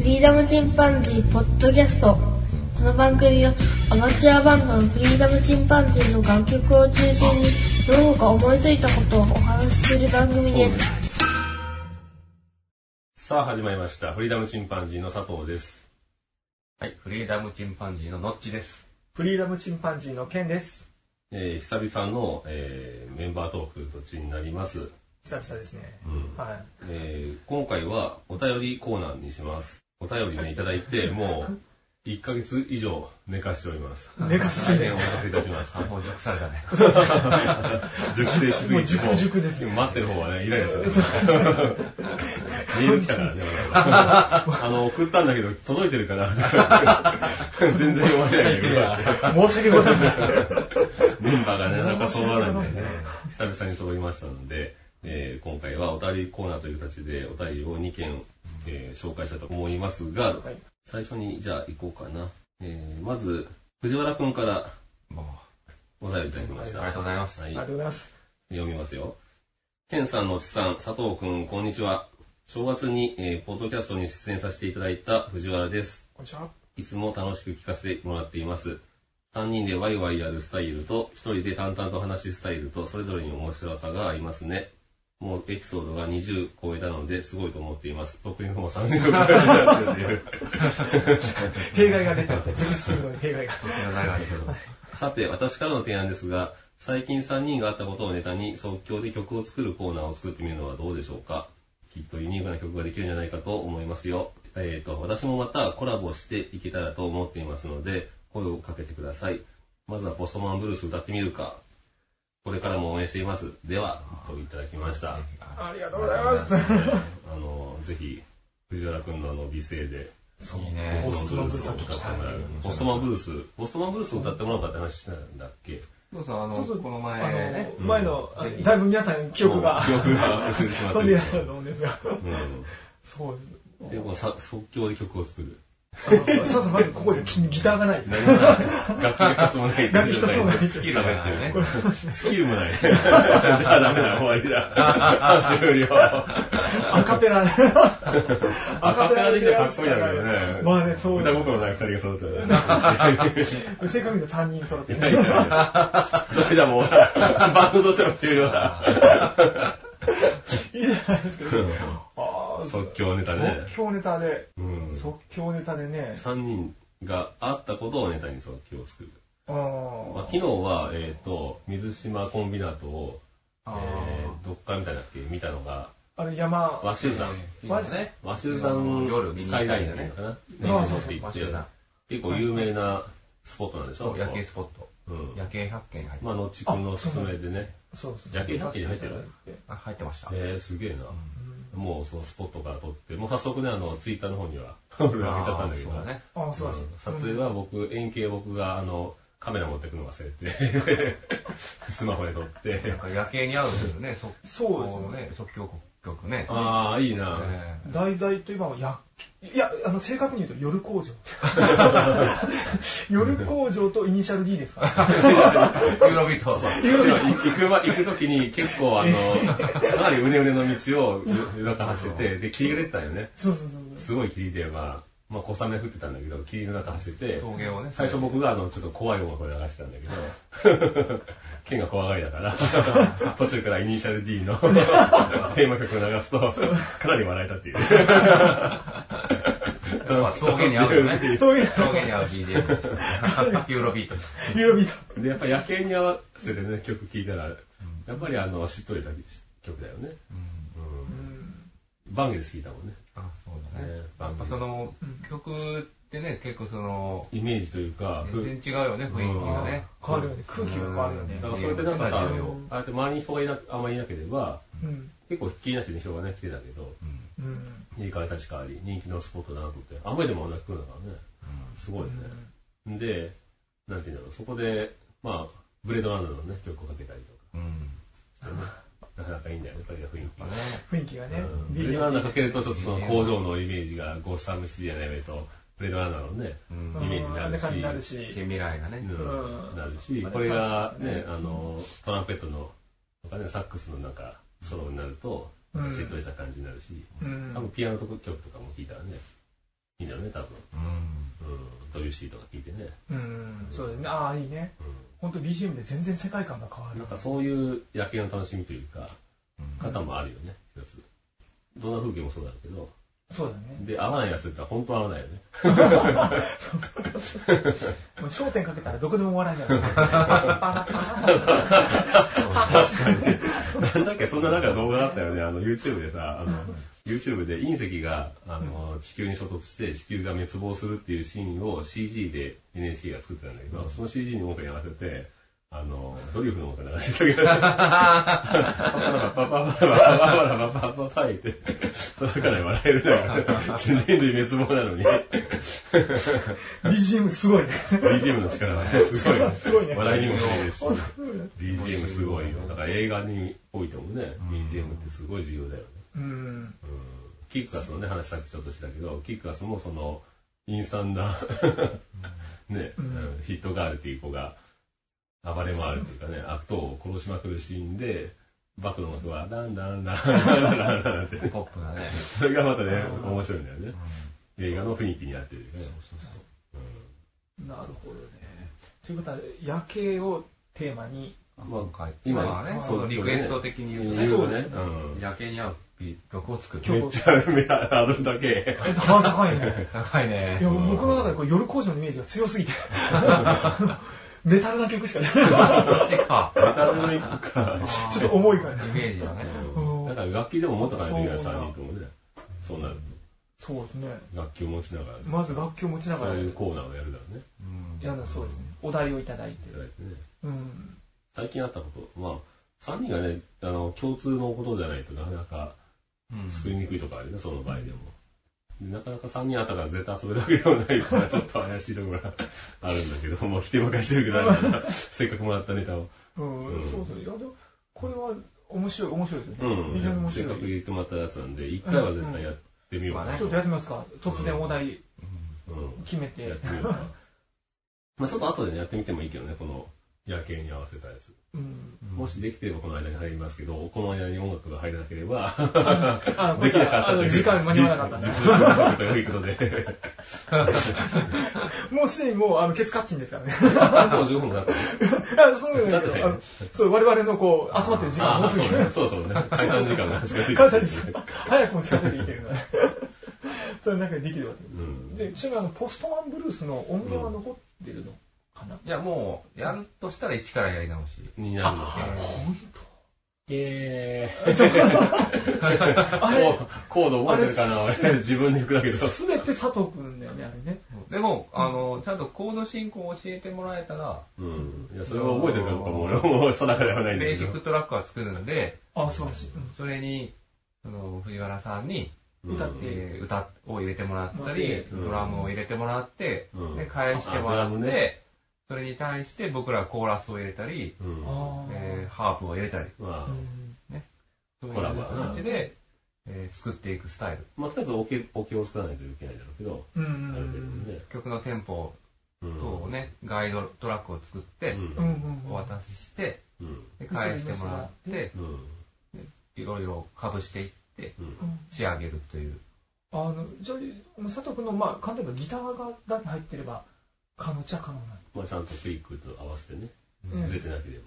フリーダムチンパンジーポッドキャストこの番組はアマチュアバンドのフリーダムチンパンジーの楽曲を中心にその他思いついたことをお話しする番組ですさあ始まりました。フリーダムチンパンジーの佐藤です。はい、フリーダムチンパンジーのノッチです。フリーダムチンパンジーのケンです。えー久々の、えーメンバートークとちになります。久々ですね。うんはえー今回はお便りコーナーにします。お便りね、いただいて、もう1ヶ月以上寝かしております。い。寝かせて大変お待たせいたしましあ、もう熟されたね。た。熟成しすぎて、もう熟熟ですもう待ってる方はね、イライラしてます。メール来たからね、俺あの、送ったんだけど、届いてるかな 全然読まれないんだけど。申し訳ございません。メンバーがね、なかなか揃わないんでね、久々に揃いましたので、えー今回はお便りコーナーという形でお便りを2件、えー紹介したいと思いますが、はい最初にじゃあ行こうかな。えーまず、藤原くんからもお便りいただきました。ありがとうございますはいありがとうございます。読みますよ。ケンさんのちさん、佐藤くん、こんにちは。正月に、えーポッドキャストに出演させていただいた藤原です。こんにちは。いつも楽しく聞かせてもらっています。3人でワイワイやるスタイルと、1人で淡々と話すスタイルと、それぞれに面白さがありますね。もうエピソードが20超えたので、すごいと思っています。特にもう30超えたっていう。弊害が出てます。熟知するのに弊害が。さて、私からの提案ですが、最近3人があったことをネタに即興で曲を作るコーナーを作ってみるのはどうでしょうかきっとユニークな曲ができるんじゃないかと思いますよ。えっ、と、私もまたコラボしていけたらと思っていますので、声をかけてください。まずはポストマンブルース歌ってみるか。これからも応援しています。では、といただきました。ありがとうございます。あの、ぜひ、藤原くんのあの美声で、いいね。ポストマンブルースを歌ってもらう。ポストマンブルース、ポストマンブルースを歌ってもらうかって話してたんだっけ？そうそう、あの、そうそうこのあ前ねの、、前の、あだいぶ皆さん記憶が記憶が薄れてしまってる 飛んでいらっしゃると思うんですが。うん。そうです。で、このさ即興で曲を作る。そうそう、まずここでギギターがない。楽器が一つもない。楽器一つもないスキルがない。スキルもない。じゃあダメだ、終わりだ。終了。アカペラ。アカペラできたらかっこいいんだけどね。まあね、そう歌心ない二人が揃ってる。正確に言うと3人揃っていやいやいやそれじゃもう、バンドとしても終了だ。いいじゃないですか。あ ー即興ネタね。即興ネタで、うん。即興ネタでね。3人があったことをネタに即興を作る。あまあ、昨日は、えっ、と、水島コンビナートを、えー、どっから見たんだっけ見たのが、あれ山、和州山。マジね。和州山夜見に行スカイラインったんだねかな。ああそうそう持って行って和州山結構有名なスポットなんでしょ？そう、夜景スポット。うん。夜景100件入ってまあ、のっちくんのおすすめでね。そうそう。夜景百景に入ってる？あ入ってました。えー、すげえな。もうそのスポットから撮って、もう早速ね、あの、ツイッターの方には、俺上げちゃったんだけど、そうだね。ああ、素晴らしい。撮影は僕、円形僕が、あの、カメラ持ってくの忘れて、スマホで撮ってなん、か夜景に合うね、そそうですよね。即興曲ね。ああ、いいな。え題材といえば、や、いや、あの、正確に言うと、夜工場。夜工場とイニシャル D ですか？ーユーロビート。行くま、行くときに結構あの、かなりうねうねの道を夜中走ってて、で、霧が出てたよね。そうそうそう。すごい霧で、まあ、まあ小雨降ってたんだけど、霧の中走ってて、峠をね。最初僕があの、ちょっと怖い音楽を流してたんだけど、剣が怖がりだから、途中からイニシャル D の テーマ曲を流すと、かなり笑えたっていう。まあ峠に合うよね。峠に峠に合う BGM。ユーロビート。ユーロビート。で、やっぱ夜景に合わせてね、曲聴いたら、やっぱりあの、しっとりした曲だよね。うん。バンゲルス聴いたもんね。あ、そうだね。ねやっぱその曲ってね、結構その、イメージというか、ふ全然違うよね、雰囲気がね。変わるよね。空気が変わるよねだ。からそれってなんかさ、うんああやって周りに人がいなあんまりいなければ、うん。結構気になしに人がね、来てたけど、うん。いい香り立ち変わり、人気のスポットだなと思って、雨でもなく来るんだからね。すごいね。で、なんていうんだろう、そこで、まあ、ブレードランナーのね、曲をかけたりとかなかなかいいんだよね、やっぱり雰囲気が。雰囲気がね。うん。ブレードランナーかけると、ちょっとその工場のイメージが、ゴースタムシティじゃないけど、ブレードランナーのね、うん。イメージになるし。あんなる未来がね。うん。うん。なるし、これがね、あの、トランペットの、とかね、サックスのなんか、ソロになると、うん。しっとりした感じになるし、うん。多分ピアノとか曲とかも聴いたらね、いいんだよね、多分。うん。うん。ドビュッシーとか聞いてね。うん、そうだね。ああ、いいね。う本当 BGM で全然世界観が変わん。るなん。かそういう夜景の楽しみというか、方もあるよね、一つ。どんな風景もそうだけど、そうだね。で、合わないやつって言ったら本当合わないよね。もう焦点かけたらどこでも笑いじゃない。確かに。なんだっけ、そんななんか動画あったよね。あの、YouTube でさ、あの、YouTube で隕石があの地球に衝突して地球が滅亡するっていうシーンを CG で NHK が作ってたんだけど、その CG に音楽やらせて、あの、ドリフの音楽流してたけど、パパパパパパパパパパパパって、空から笑えるだか、人類滅亡なのに。BGM すごいね。BGM の力はね、すごい。すごい。笑いにもそうですし、BGM すごいよ。だから映画においてもね、BGM ってすごい重要だよね。うん。うんキックアスのね、話さっきちょっとしたけど、キックアスもその、陰惨な、ね、うんうんヒットガールっていう子が暴れ回るというかね、悪党を殺しまくるシーンで、バクの音は、ダンダンダンダンダンダンダンって、ポップだね。それがまたね、面白いんだよね。映画の雰囲気に合ってるよね。なるほどね。ということは、夜景をテーマに、まあ、今はね、今そのリクエスト的に言うとね、そうね。うん夜景に合う曲を作る。めっちゃ、めハードルだけ。高高いね。高いねいや、。僕の中でこう夜工場のイメージが強すぎて。メタルな曲しかない。そっちか。メタルの一個か。ちょっと重いからね。イメージはね。うんだから楽器でも持っとかないといけない、そう3人ともね。そうなるそうですね。と。楽器を持ちながら、まず楽器を持ちながら、そういうコーナーをやるだろうね。うんやだそうですね。お題をいただいてい。ただいてね。うん。最近あったこと、まあ、3人がね、あの、共通のことじゃないとなかなかうん作りにくいとこあるね、その場合でも。でなかなか3人あったから絶対遊べるわけでもないから、ちょっと怪しいところがあるんだけど、もう否定ばかりしてるけど、なんか せっかくもらったネタを。うん、うんそうですね。いや、でも、これは面白い、面白いですよね。うん。非常に面せっかく白い。言ってもらったやつなんで、一回は絶対やってみようかな。うんうんちょっとやってみますか。突然お題うん。決めて。やってみようか。まあちょっと後でねやってみてもいいけどね、この夜景に合わせたやつ。うん。もしできてればこの間に入りますけど、この間に音楽が入らなければ、できなかったあの、時間間に合わなかった。実力不足ということで。もうすでにもう、あの、ケツカッチンですからね。もう15分だったそうなんだだってねそう、我々のこう、集まってる時間もうすぐそうね。そうね。解散時間が近づいて関西です早くも近づいていけるので。それなんかできるわけです。うん。で、ちなみにあの、ポストマンブルースの音源は残ってるのかな、いや、もう、やるとしたら一からやり直し。になるのか。本えー。あれ？コーコード覚えてるかな？俺自分で行くだけど。当すべて佐藤くんだよね、あれね。でも、あの、ちゃんとコード進行を教えてもらえたら、うん。いや、それは覚えてるかどうかも俺も定かではないんだけどベーシック。トラックは作るので、あ、素晴らしい。それに、その、藤原さんに、うん歌ってえー歌を入れてもらったり、うんドラムを入れてもらって、うんで、返してもらって、それに対して僕らコーラスを入れたり、うん。あえーハープを入れたり、まあう、んそういうコラボだな形で、えー作っていくスタイル。まあ、とりあえずオケ、オケを作らないといけないだろうけど、うんある程度ね。曲のテンポうんとね、ガイドトラックを作って。お渡しして、うん。で返してもらって、うん。いろいろかぶしていって、仕上げるという。あの、じゃあ、佐藤くんの、まあ、簡単に言えばギターがだけ入ってれば、可能っちゃ可能なの。まあ、ちゃんとクイックと合わせてね、うんずれてなければ。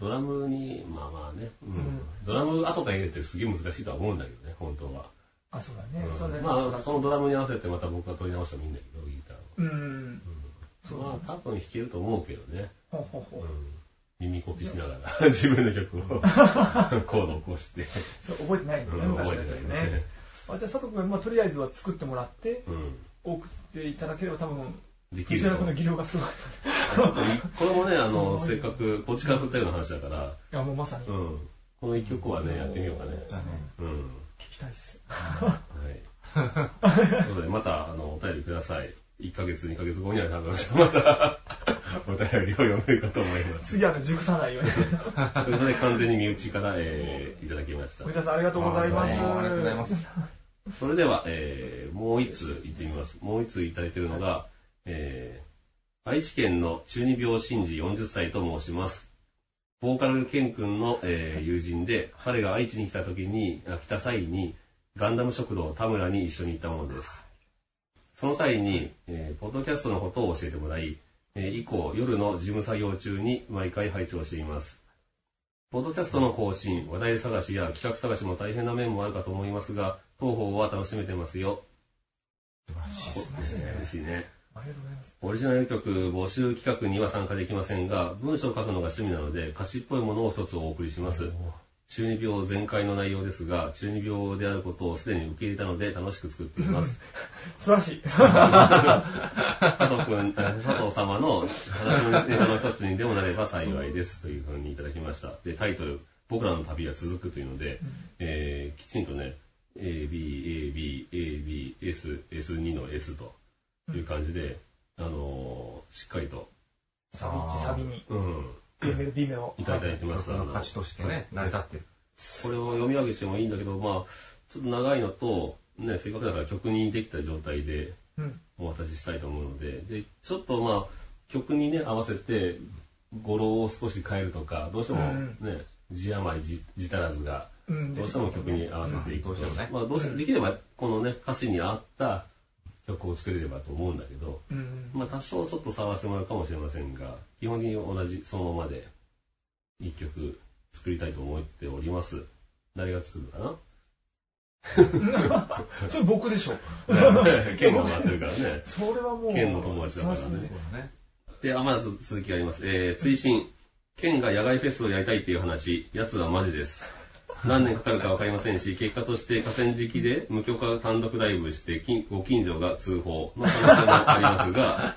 ドラムに、まあまあね、うんうんドラム後から入れてすげえ難しいとは思うんだけどね、本当は。あ、そうだね。うんそまあ、そのドラムに合わせてまた僕が取り直してもいいんだけど、ギターを。うん。そうまあ、多分弾けると思うけどね。ほうほうほ。耳コピしながら、自分の曲を、コードを起こして、そう覚えてないんですね、覚えてないね。ね。あじゃあ佐藤君、まあ、とりあえずは作ってもらって、うん。送っていただければ多分、できると藤原君の技量がすごい。いこれもね、あの、せっかく、こっちから振ったような話だから、や、もうまさに。聞うん。この一曲はね、やってみようかね。だね。うん。きたいっす。はい。ということで、また、あの、お便りください。1ヶ月、2ヶ月後にはまた、お便りを読めるかと思います。次はね、熟さないように。ということで、完全に身内から、えー、いただきました藤。原さん、ありがとうございます。ありがとうございます。それでは、えー、もう一通行ってみます。もう一通いただいているのが、えー、愛知県の中二病紳士40歳と申します。ボーカルケン君の、えー友人で、彼が愛知に来た時に、あ来た際に、ガンダム食堂田村に一緒に行ったものです。その際に、えーポッドキャストのことを教えてもらい、えー以降、夜の事務作業中に毎回拝聴しています。ポッドキャストの更新、話題探しや企画探しも大変な面もあるかと思いますが、当方は楽しめてますよ。嬉しいね。ありがとうございます。オリジナル曲募集企画には参加できませんが、文章を書くのが趣味なので、歌詞っぽいものを一つお送りします。中二病全開の内容ですが、中二病であることをすでに受け入れたので楽しく作っています。素晴らしい。佐藤くん、あ佐藤様の話のネタの一つにでもなれば幸いですというふうにいただきました。で、タイトル、僕らの旅は続くというので、えーきちんとね、A, B, A, B, A, B, S, S2 の S という感じで、あのーしっかりと、サビ1、サビに、うん、B メロ。いただいてます。歌詞としてね、成り立ってる。これを読み上げてもいいんだけど、まあ、ちょっと長いのと、ね、せっかくだから曲にできた状態でうん。お渡ししたいと思うので、で、ちょっとまあ、曲にね、合わせて、語呂を少し変えるとか、どうしてもね、字余り字字足らずが、うん。どうしても曲に合わせていくうんどうしてもねまあ、どうしてできれば、このね、歌詞に合った曲を作れればと思うんだけど、うん。まあ、多少ちょっと触らせてもらうかもしれませんが、基本的に同じそのままで一曲作りたいと思っております。誰が作るかな？それ僕でしょ。剣が回ってるからね。それはもう。剣の友達だからねね。で、あ、まだ続続きがあります。えー、追伸。剣が野外フェスをやりたいっていう話、やつはマジです。何年かかるか分かりませんし、結果として河川敷で無許可単独ライブして、ご近所が通報の可能性もありますが、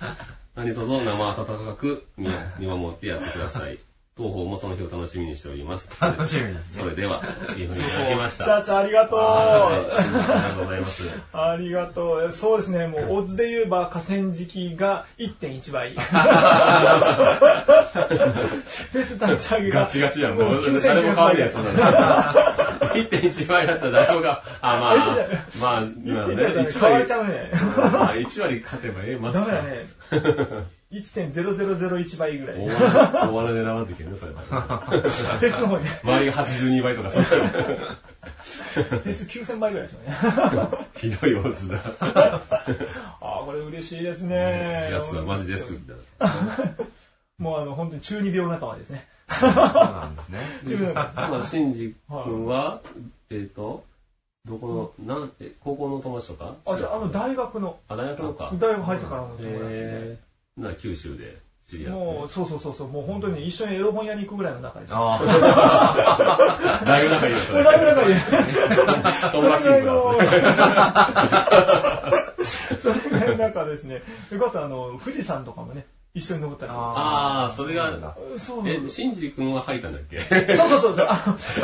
何卒生温かく見守ってやってください。当方もその日を楽しみにしております。楽しみですそれでは、いただきました。さあちゃんありがとう。はいありがとうございます。ありがとう。そうですね、もう、オッズで言えば河川敷が1.1倍。フェス立ち上げが。ガチガチやん。もう、9900誰も変わりやん、そんなの。1.1倍だったら誰もが、あ、まあ、まあ、今のね、1割変われち、ゃうね。まあ、1割勝てばええ、マジダメだね。1.0001倍ぐらい。大フ笑い、大笑い狙わんといけんね、それ。ェスの方にね。周りが82倍とか、そういうフェス9000倍ぐらいですよね。ひどいオッズだ。ああ、これ嬉しいですね。やつはマジです、みたいな。もうあの、本当に中二病仲間ですね。そうなんですね。中二仲間。まあ、シンジ君は、えっと、どこの、なん、え、高校の友達とか？あ、じゃあ、あの、大学の、あ、大学のか。大学入ってからの友達で。えー、な、九州で知り合って。もう、そうそうそうそう、もう本当に一緒にエロ本屋に行くぐらいの仲ですよ。ああ。だいぶ仲いいよ、それ。だいぶ仲いい。友達シンプルなんですね。それぐらいの中ですね。で、かつあの、富士山とかもね、一緒に登ったりとかああ、それが、え、そうなんです。シンジ君は吐いたんだっけ？そうそうそうそう。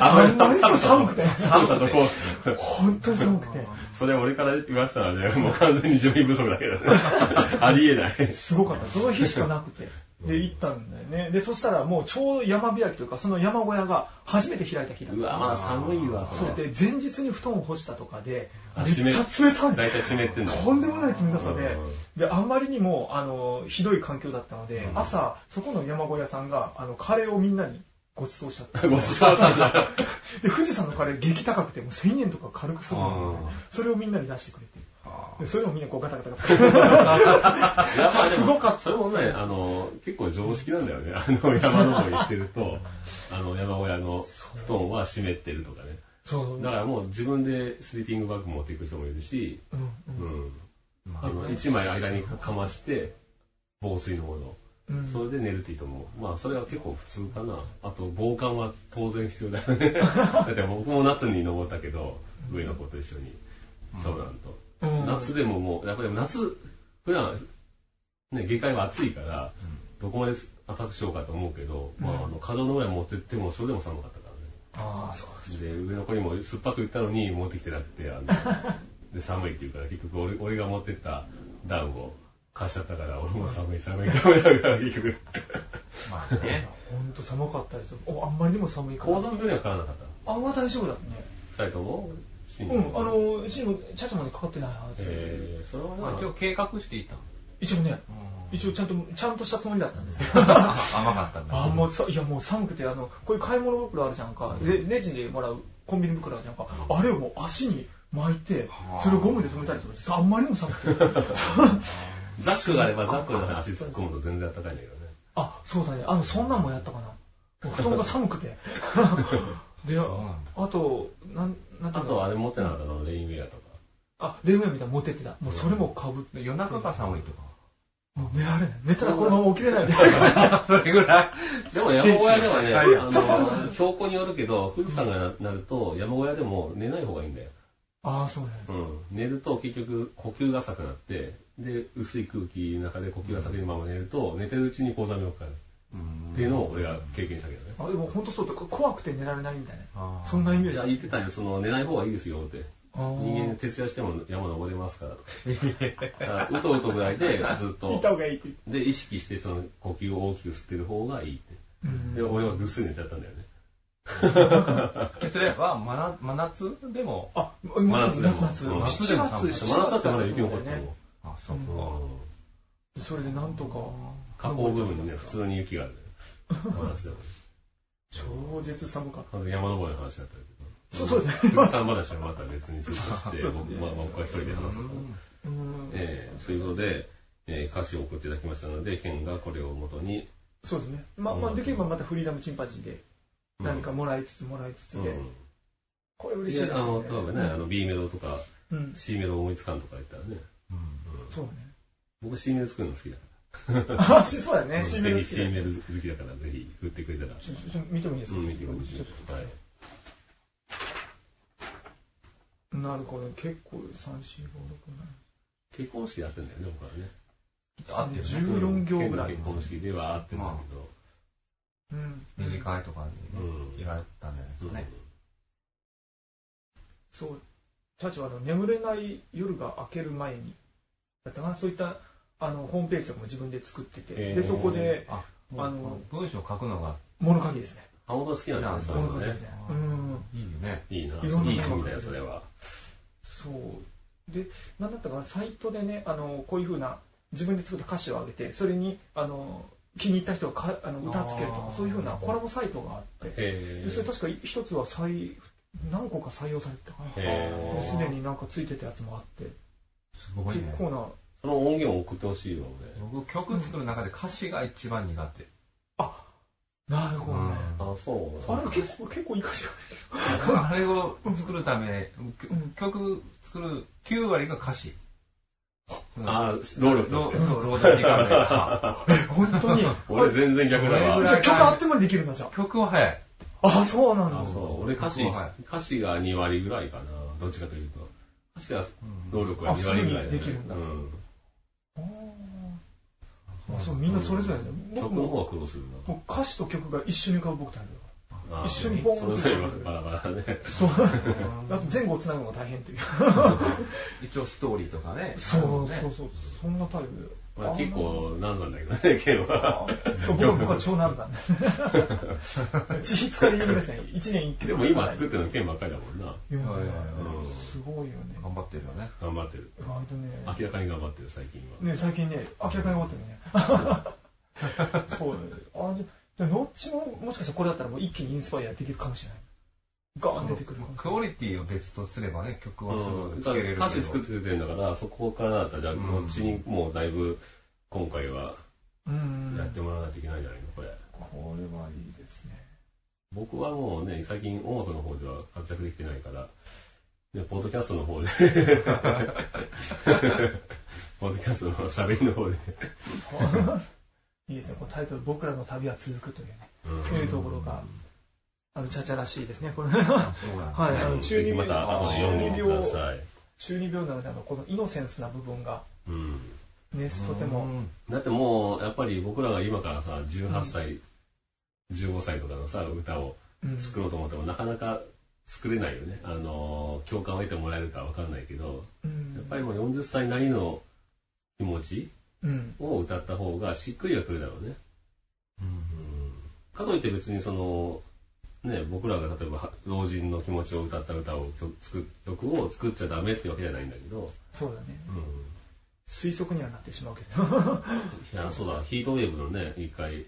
あんまり寒くて寒さとこう。本当に寒くて。それ俺から言わせたらね、もう完全に準備不足だけどね。ありえない。すごかった。その日しかなくて。で、行ったんだよね。で、そしたらもうちょうど山開きというか、その山小屋が初めて開いた日だった。うわ、まあ寒いわ、そう。れ。で、前日に布団を干したとかで、めっあ湿っちゃ冷たい。大体湿ってんだ。とんでもない冷たさでうん、で、あんまりにも、あの、ひどい環境だったので、うん朝、そこの山小屋さんが、あの、カレーをみんなにご馳走しちゃって。ごちそうさんだ。で、富士山のカレー激高くて、もう1000円とか軽くするのうんで、それをみんなに出してくれて。でそれをみんなこうガタガタガタ。すごかったそれもね、あの、結構常識なんだよね。あの、山登りしてると、あの、山小屋の布団は湿ってるとかね。そう。だからもう自分でスリーピングバッグ持っていく人もいるし、うん一枚間にかまして、防水のもの。うんそれで寝るっていいと思う。まあ、それは結構普通かな。あと、防寒は当然必要だよね。だって僕も夏に登ったけど、上の子と一緒に、長男と。うん夏でももう、やっぱり夏、普段、ね、下界は暑いから、どこまでアタックしようかと思うけど、まあ、あの、角の上持ってっても、それでも寒かったからね。ああ、そうです。で、上の子にも酸っぱく言ったのに持ってきてなくて、あの、で、寒いって言うから、結局俺俺が持ってったダウンを貸しちゃったから、俺も寒い寒いって思いながら、結局。まあね。本当寒かったですよ。おあんまりにも寒いから。高山病にはかからなかった。あ、は大丈夫だね。二人とも？うん、あの、シンゴ、チャチャまでかかってないはず。えー、それはなまあ一応計画していた。一応ね、一一応ちゃんと、ちゃんとしたつもりだったんですけど。応 甘かったんだ。あ、もうさ、いやもう寒くて、あの、こういう買い物袋あるじゃんか。レレジでもらうコンビニ袋あるじゃんか。あれをもう足に巻いてはあそれをゴムで留めたりとかしてあんまりにも寒くてザックがあればザックの足突っ込むと全然暖かいんだけどね。あそうだねあのそんなんもやったかな布団が寒くて であとなんあとあれ持ってなかったの、レインウェアとか。あレインウェアみたいなの持ってってたもうそれもかぶってで夜中が寒いとか。もう寝られない寝たらこの まま起きれないで それぐらい。でも山小屋ではね、はいあの、標高によるけど、富士山がなると山小屋でも寝ない方がいいんだよ。ああそうねうん。寝ると結局呼吸が浅くなって、で、薄い空気の中で呼吸が浅くのまま寝ると、寝てるうちに高山病がかかる。っていうのを俺が経験したけどね。あでも本当そうだ。怖くて寝られないみたいな。そんなイメージ。いや、言ってたよ、その、寝ない方がいいですよって。人間徹夜しても山登れますからとか。うとうとぐらいでずっいとた、方がいいって。で、意識してその呼吸を大きく吸ってる方がいいって。うん。で、俺はぐっすり寝ちゃったんだよね。え それは真夏真夏でも、あ真夏でも。夏。うん。夏7月夏でも真夏だってまだ雪残ってるもん。あ、そう。それでなんとか河口部分にね、普通に雪がある。真夏でも。超絶寒かっあの山登りの話だったけど。そうそうですね。富士山話はまた別にするとして、僕まあ僕は一人で話そうと。たうん。ええということで、えー歌詞を送っていただきましたので、ケンがこれを元に、そうですね。まあまあできればまたフリーダムチンパンジーでうん。何かもらいつつもらいつつでうん。これ嬉しいですであの、ね例えばね、あの B メロとかうん。C メロ思いつかんとか言ったらね、そうね。僕 C メロ作るの好きだかあそうだら。ね C ぜひメロ好き C だメロ好きだから、ぜひ振ってくれたら。見てもいいですか？うん見てもいいです。はいなるほど結構3 4 5 6結婚式で会ってんだよね、僕はね。あってるね。14行ぐらい結婚式では会ってんだけど、うん。二次会とかにね、うん。いられたんじゃないですかね。そう。チャーチはあの眠れない夜が明ける前に。だったかな？そういったあのホームページとかも自分で作ってて、でそこであ、あの文章書くのが。物書きですね。あ、本当好きなんだ。ね、そういうのね物書きです。ね。うん。いいよね。いいな、いろんな趣味だよ、それは。そう。で何だったかなサイトでねあのこういうふうな自分で作った歌詞を上げてそれにあの気に入った人がかあの歌つけるとかそういうふうなコラボサイトがあってそれ確か一つは採何個か採用されてたかな。すでになんかついてたやつもあって。すごいね。結構なその音源を送ってほしいわ、僕、曲作る中で歌詞が一番苦手。なるほどね、俺。あ、そう。あれ結構結構いい歌詞があれを作るため、うん曲作る9割が歌詞。あ、労力として。そう、労働時間で。あ 本当に？俺全然逆だわ。じゃあ曲あってもできるんだじゃ曲は早い。ああそうなんだあ、そう。俺歌詞、はい歌詞が2割ぐらいかな。どっちかというと。歌詞は、労力が2割ぐらいだねあすぐにできるんだうん。あそうみんなそれぞれね。僕曲の方もは苦労するもう歌詞と曲が一緒に浮かぶ僕タイプだな。あ一緒にボンそれぞれバラバラね。そう。あと前後をつなぐのが大変という。一応ストーリーとかね。そうそうねそう。そんなタイプでまあ結構難産だけどね、ケンは。そう僕は僕は長男山地筆から有名ですね一年一期でも今作ってるのケンばっかりだもんな。いやいやいやうん。すごいよね。頑張ってるよね。頑張ってる。割とね。明らかに頑張ってる、最近は。ね最近ね明らかに終わってるね。そうね。あででどっちももしかしたらこれだったらもう一気にインスパイアできるかもしれないガーン出てくる。クオリティを別とすればね、曲はすうん。ぐつけれるけど。歌詞作ってくれてるんだから、そこからだったら、じゃあ、こっちにもうだいぶ、今回はうん。やってもらわないといけないんじゃないの、これ。これはいいですね。僕はもうね、最近音楽の方では活躍できてないから、ね、ポッドキャストの方で、ポッドキャストの喋りの方で、いいですね。このタイトル「僕らの旅は続く」というね。うん。いうところがあのチャチャらしいですねこれあそうなんだ。はいあの中二ぜひまた後で読んでみてください。中二病なのであのこのイノセンスな部分がうん。ねとても。うん。だってもう、やっぱり僕らが今からさ、18歳、15歳とかのさ、歌をうん。作ろうと思っても、なかなか作れないよね。あの、共感を得てもらえるかわかんないけど、うん。やっぱりもう40歳なりの気持ちうん。を歌った方がしっくりはくるだろうね。かといって別にその、ね、僕らが例えばは老人の気持ちを歌った歌を曲曲を作っちゃダメってわけじゃないんだけど、そうだね。うん、推測にはなってしまうけど。いやそうだ。ヒートウェーブのね一回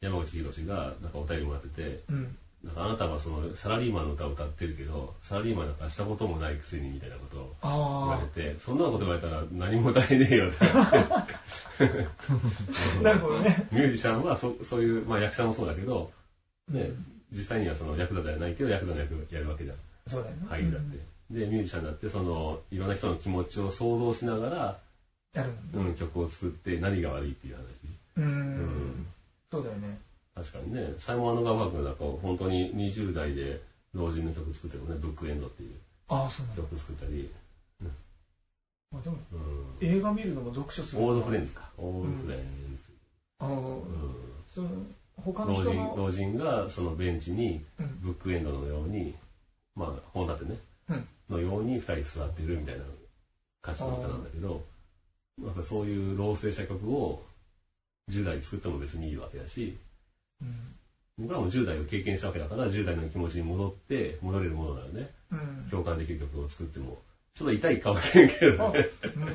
山口博がなんかお便りもらっててうん。なんかあなたはそのサラリーマンの歌を歌ってるけど、サラリーマンなんかしたこともないくせにみたいなことを言わあれて、そんなこと言われたら何も歌えねえよって。なるほどね。ミュージシャンはそそういう、まあ役者もそうだけど、ね、実際にはそのヤクザではないけど、ヤクザの役やるわけじゃん。そうだよね。俳優だって。で、ミュージシャンだって、その、いろんな人の気持ちを想像しながら、やるのうん、曲を作って何が悪いっていう話。う。うんん。そうだよね。確かにね、サイモンガーバー君なんか本当に20代で老人の曲作ってるもんね、ブックエンドっていうああ、そうなんだ。曲作ったり、まあでも、うん、映画見るのも読書するオールドフレンズか、オールドフレンあの、ズ。その、他うん、老人、老人がそのベンチにうん。ブックエンドのように、まあ本立てね、うん。のように二人座ってるみたいな歌詞の歌なんだけど、なん。かそういう老成した曲を10代で作っても別にいいわけだし、うん。僕らも10代を経験したわけだから、10代の気持ちに戻って、戻れるものならね、うん。共感できる曲を作っても、ちょっと痛いかもしれんけどあね。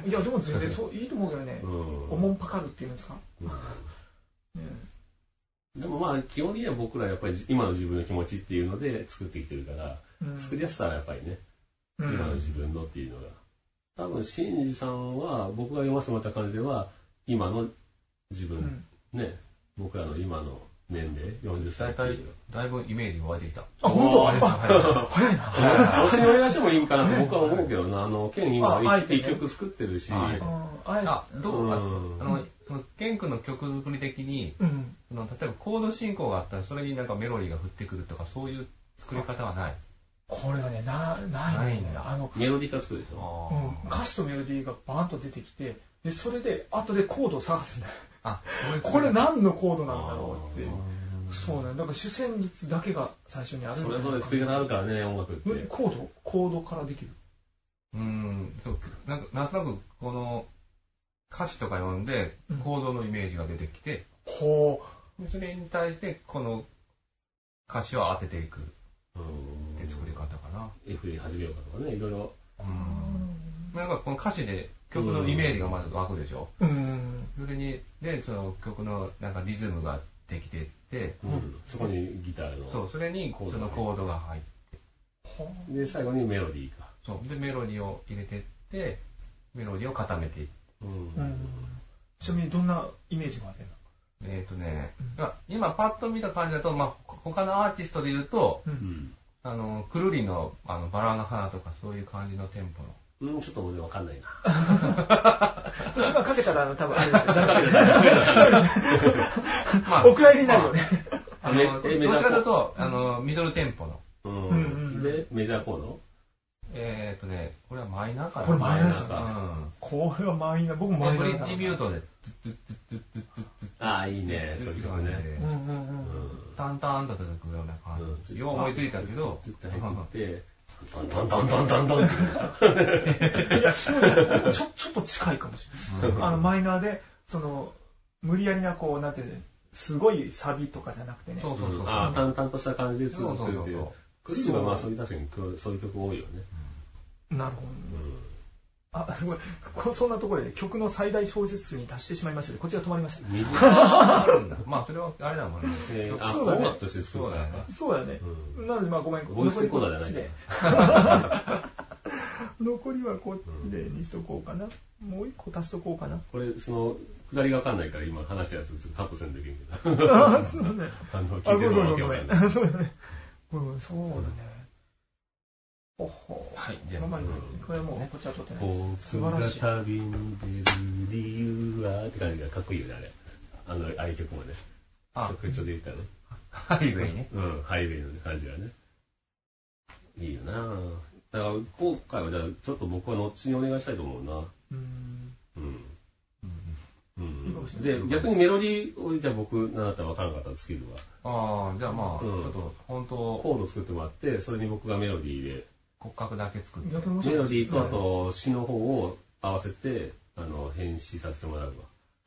うん。いや、でも全然そう、いいと思うけどね。う。ん。おもんぱかるっていうんですか。うん。ねでもまあ、基本的には僕らやっぱり今の自分の気持ちっていうので作ってきてるから、うん。作りやすさはやっぱりね、うん。今の自分のっていうのが。多分、シンジさんは、僕が読ませてもらった感じでは、今の自分、うん。ね、僕らの今の年齢、40歳っていう。、だいぶイメージが湧いてきた。あ、本当？ああ、早いな。私にお願いしてもいいかなと僕は思うけどな、あの、ケン今一曲作ってるし、はいああえあ、どう、あうん。あの、その、ケン君の曲作り的に、うん。その例えばコード進行があったら、それになんかメロディーが降ってくるとか、そういう作り方はない？これがね、な、ないないんだあの、メロディー化作るでしょ？うん、歌詞とメロディーがバーンと出てきて、で、それで、後でコードを探すんだよ。あ、これな何のコードなんだろうって。うそうね。だから主旋律だけが最初にあるそれぞれ作り方あるからね、音楽って。うんコード？コードからできる？うん、そう、なんか、なんとなく、この、歌詞とか読んでうん、コードのイメージが出てきて、ほでそれに対して、この歌詞を当てていくっうんて作り方かな。F で始めようかとかね、いろいろ。うん。なんかこの歌詞で曲のイメージがまず湧くでしょ。う。うん。それに、で、その曲のなんかリズムができてって、うんそこにギターの。そう、それにそのコードが入って、ほで、最後にメロディーか。そう、で、メロディーを入れてって、メロディーを固めていって、うんうん。ちなみにどんなイメージがあってんの？えっ、とね、今パッと見た感じだと、まあ、ほ他のアーティストで言うと。あの、くるりのあのバラの花とかそういう感じのテンポの。うん、ちょっと俺わかんないな。それ今かけたら、あの、多分あれですよ。まあお蔵入りになるよね。あの、めどちらかというと、あの、ミドルテンポの。うん。で、メジャーコードえっ、とね、これはマイナーかな。これマイナーですようん。これはマイナー。僕もマイナーだブリッジミュートで、ああ、いいね。そういう曲ね。うんうんうん。タンタンと続くような感じ。よう思いついたけど、ずっと入ってって、トントントントントントンちょ、っと近いかもしれない。あの、マイナーで、その、無理やりな、こう、なんていうの、すごいサビとかじゃなくてね。そうそうそう。淡々とした感じでそうそうそう作るっていう。クリームはまあそういう確かにそういう曲多いよね。なるほど。あ、ごめんこそんなところで曲の最大小節数に達してしまいましたので、こちら止まりました。水あるんだ。まあ、それはあれだもんね。えーあ、そうだね音楽として作るからか。そうだなので、まあごめん、ボイスレコーダーじゃない 残りはこっちでにしとこうかな。もう一個足しとこうかな。これ、その、下りがわかんないから今話したやつちょっとカットせんといけんけど。ああ、そうだね。あの、あ、聞いてるのわごめんごめんごけわかんない。めん。そうだね。うん、そうだね。ほほ。はいじゃあまあまあこれはもうこっちは撮ってないです。素晴らしい。旅に出る理由はって感じがかっこいいよね、あれ。あの、ああいう曲もね。あ、曲調で言ったらね。ハイウェイね。うん、ハイウェイの感じがね。いいよなだから、今回はじゃあ、ちょっと僕はノッチにお願いしたいと思うな。うん。うん。うん。で、逆にメロディーを、じゃあ僕、なんだったら分からなかったらつけるわ。ああ、じゃあまあ、ちうんょっと、本当コード作ってもらって、それに僕がメロディーで、骨格だけ作って。逆に面白いメロディーとあと詩の方を合わせて、あの、編集させてもらうわ。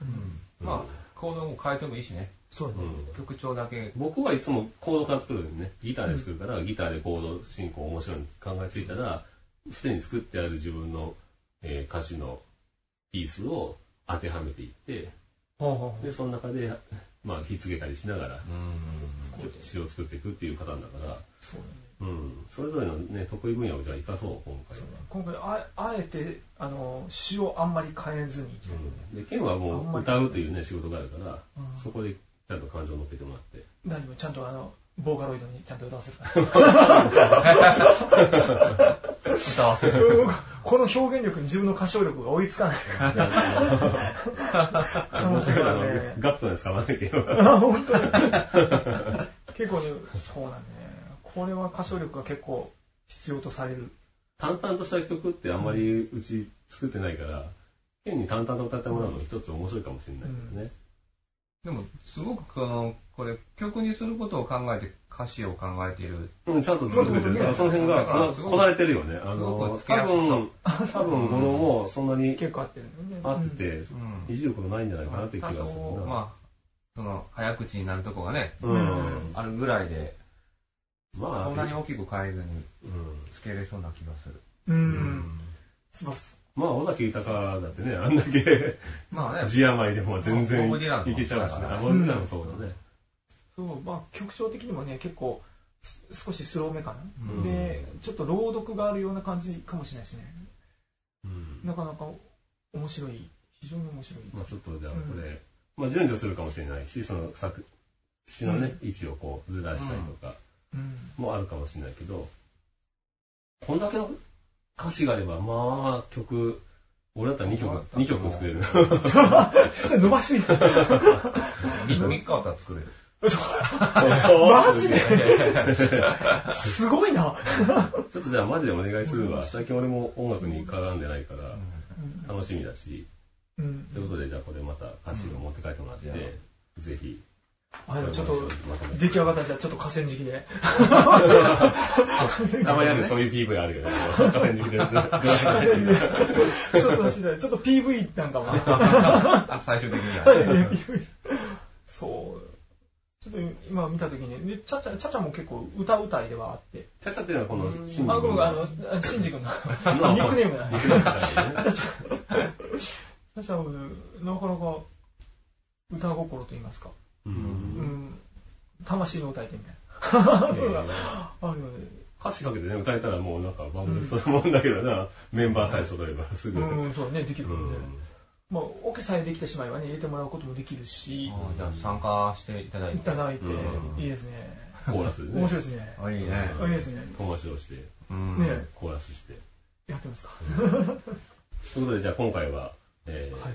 うんまあ、コードも変えてもいいしね。そうだね。うん。曲調だけ。僕はいつもコードから作るんでね。ギターで作るから、ギターでコード進行面白いに考えついたら、すでに作ってある自分の、えー歌詞のピースを当てはめていって、ほうほうほで、その中でまあ、ひっつけたりしながら、うん。詩を作っていくっていうパターンだから、そうだね。うん、それぞれのね、得意分野をじゃあ生かそう、今回は。今回あ、あえて、あの、詩をあんまり変えずに。うん、で、ケンはもう歌うというね、仕事があるから、うんそこでちゃんと感情を乗っけてもらって。大丈夫、ちゃんとあの、ボーカロイドにちゃんと歌わせるから。歌わせる。うんこの表現力に自分の歌唱力が追いつかない。可能性がね。ガップなんですかませんけど。あ本当に。結構ね、そうなんだね。これは歌唱力が結構必要とされる。淡々とした曲ってあんまりうち作ってないから、ケンに淡々と歌ってもらうのも一つ面白いかもしれないですね。でも、すごくこの、これ、曲にすることを考えて歌詞を考えている。うん、ちゃんと作っててる。だからその辺がこなれてるよね。あの、多分、多分語呂もそんなに結構合ってるね。合ってて、うん。いじることないんじゃないかなって気がするな。まあ、その、早口になるとこがね、うん。あるぐらいで、まあ、そんなに大きく変えずにうん。つけれそうな気がする。う。。うんします。まあ、尾崎豊だってね、あんだけまあね、字余りでも全然いけちゃうしね。そうだからあボブディランもそうだね。そう、まあ曲調的にもね、結構す少しスローめかな。うんで、ちょっと朗読があるような感じかもしれないしね。うん。なかなか面白い。非常に面白い。まあちょっとじゃあこれ、まあ順序するかもしれないし、その作、詩のね、位置をこうずらしたりとかうん。もあるかもしれないけど、こんだけの歌詞があれば、まあ曲、俺だったら2曲、二曲作れる。そ れ伸ばしすぎた。3日あったら作れる。マジで？すごいな。ちょっとじゃあマジでお願いするわ。最近俺も音楽に絡んでないから、楽しみだし、うん。ということでじゃあこれまた歌詞を持って帰ってもらって、うんぜひ、あ、でもちょっと、出来上がったらじゃあちょっと河川敷で。たまにあるそういう PV あるよね。河川敷で。ちょっとちょっと PV なんかも 最終的には。最後に PV そう。ちょっと今見たときに、で、ちゃちゃ、ちゃちゃも結構歌うたいではあって。チャチャっていうのはこの、シンあ、ごめん、あのシンジ君の ニックネームだ。ニックネームだからねちゃちゃ。ちゃちゃは、なかなか歌心と言いますか。ううんん。魂の歌い手みたいな。あるので。歌詞かけてね、歌えたらもうなんかバンドでそのもんだけどな、メンバーさえ揃えばすぐ。うん、そうね、できるうんもんね。まあ、オケさえできてしまえばね、入れてもらうこともできるし、あじゃあ参加していただいいて。ただいてう、んいいですね。コーラスでね面白いですね。あ、いいね。あいいですね。友達をして、うんねコーラスして。やってますか。ということで、じゃあ今回は、えーはい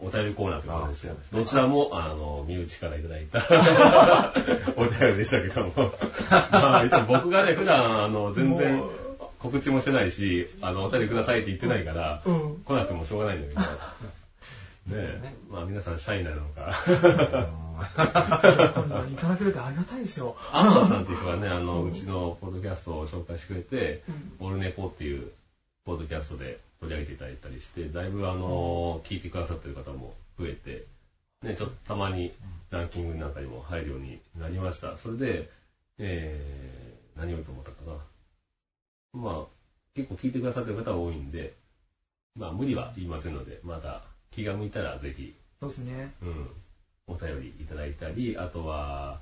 お便りコーナーということですよ。どちらも、あの、身内からいただいた お便りでしたけども。まあ、僕がね、普段、あの、全然告知もしてないし、あの、お便りくださいって言ってないから、うん。来なくてもしょうがないんだけど。ねえ、まあ皆さんシャイなのか。今度はいただけるとありがたいですよ。アンナさんっていう人がね、あの、うちのポッドキャストを紹介してくれて、オルネポっていうポッドキャストで取り上げていただいたりして、だいぶあの、聞いてくださってる方も増えて、ね、ちょっとたまにランキングなんかにも入るようになりました。それで、えー、何をと思ったかな。まあ、結構聞いてくださってる方が多いんで、まあ無理は言いませんので、また気が向いたらぜひ、そうですね。うん、お便りいただいたり、あとは、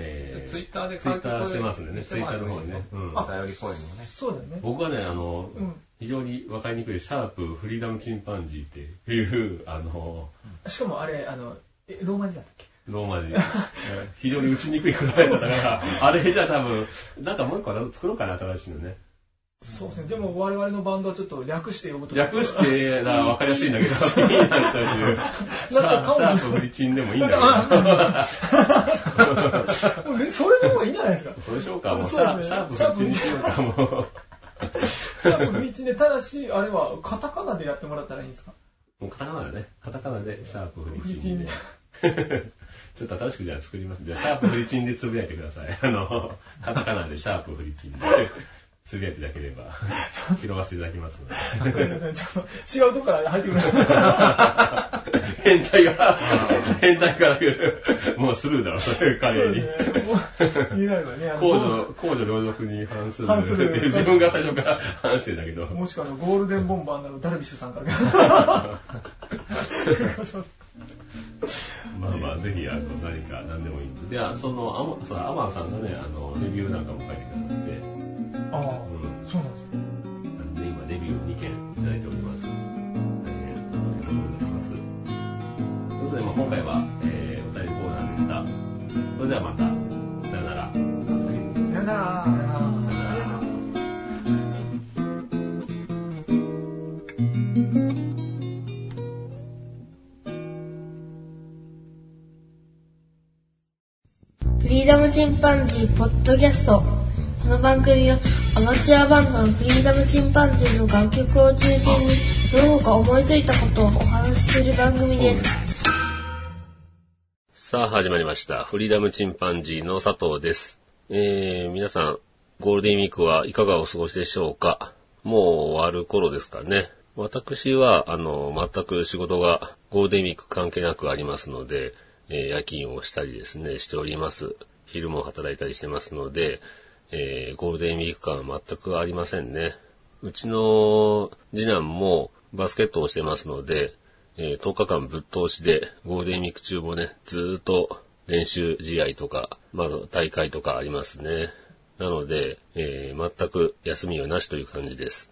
えー、ツイッターでツイッターしてますんでね、ツイッターの方にね。うんお便りっぽいのもね。そうだよね。僕はね、あの、うん。非常に分かりにくいシャープフリーダムチンパンジーっていう、あの、しかもあれ、あの、えローマ字だったっけ？ローマ字。非常に打ちにくい答えだったから、あれじゃあ多分、なんかもう一個作ろうかな、新しいのね。そうですね。でも我々のバンドはちょっと略して呼ぶと。略してな分かりやすいんだけど。シャープシャープフリチンでもいいんだけど。それでもいいんじゃないですか。それでしょうか、もうシャープフリチンにしようか、もう。シャープフリチンで、ただし、あれはカタカナでやってもらったらいいんですか？もうカタカナでね、カタカナでシャープフリチンで。ちょっと新しくじゃあ作ります。じゃあ、シャープフリチンでつぶやいてください。あの、カタカナでシャープフリチンでつぶやいていただければ、拾わせていただきますので。ごめんなさいちょっと違うとこから入ってくる。そ変態が、変態から来る。もうスルーだろ、それう彼に。言えないわね。公序、公序良俗に反する反する自分が最初から話してんだけど。もしくはゴールデンボンバーなのダルビッシュさんから。まあまあ、あぜひ、あの、何か、何でもいいんで。その、アマそうアマンさんがね、あの、レビューなんかも書いてくださって、ああ、うん。そうなんですね。なんで今、レビュー2件いただいております。大変、あの、喜んでおります。ということで、まあ、今回は、えー、お便りコーナーでした。それではまた、さよなら。さよなら。さよなら。フリーダムチンパンジーポッドキャストこの番組はアマチュアバンドのフリーダムチンパンジーの楽曲を中心にその他思いついたことをお話しする番組ですさあ、始まりました。フリーダムチンパンジーの佐藤です。えー、皆さん、ゴールデンウィークはいかがお過ごしでしょうか？もう終わる頃ですかね。私は、あの、全く仕事がゴールデンウィーク関係なくありますので、えー夜勤をしたりですね、しております。昼も働いたりしてますので、えーゴールデンウィーク感は全くありませんね。うちの次男もバスケットをしてますので、えー10日間ぶっ通しで、ゴールデンウィーク中もね、ずっと練習試合とか、まあ、大会とかありますね。なので、えー全く休みはなしという感じです。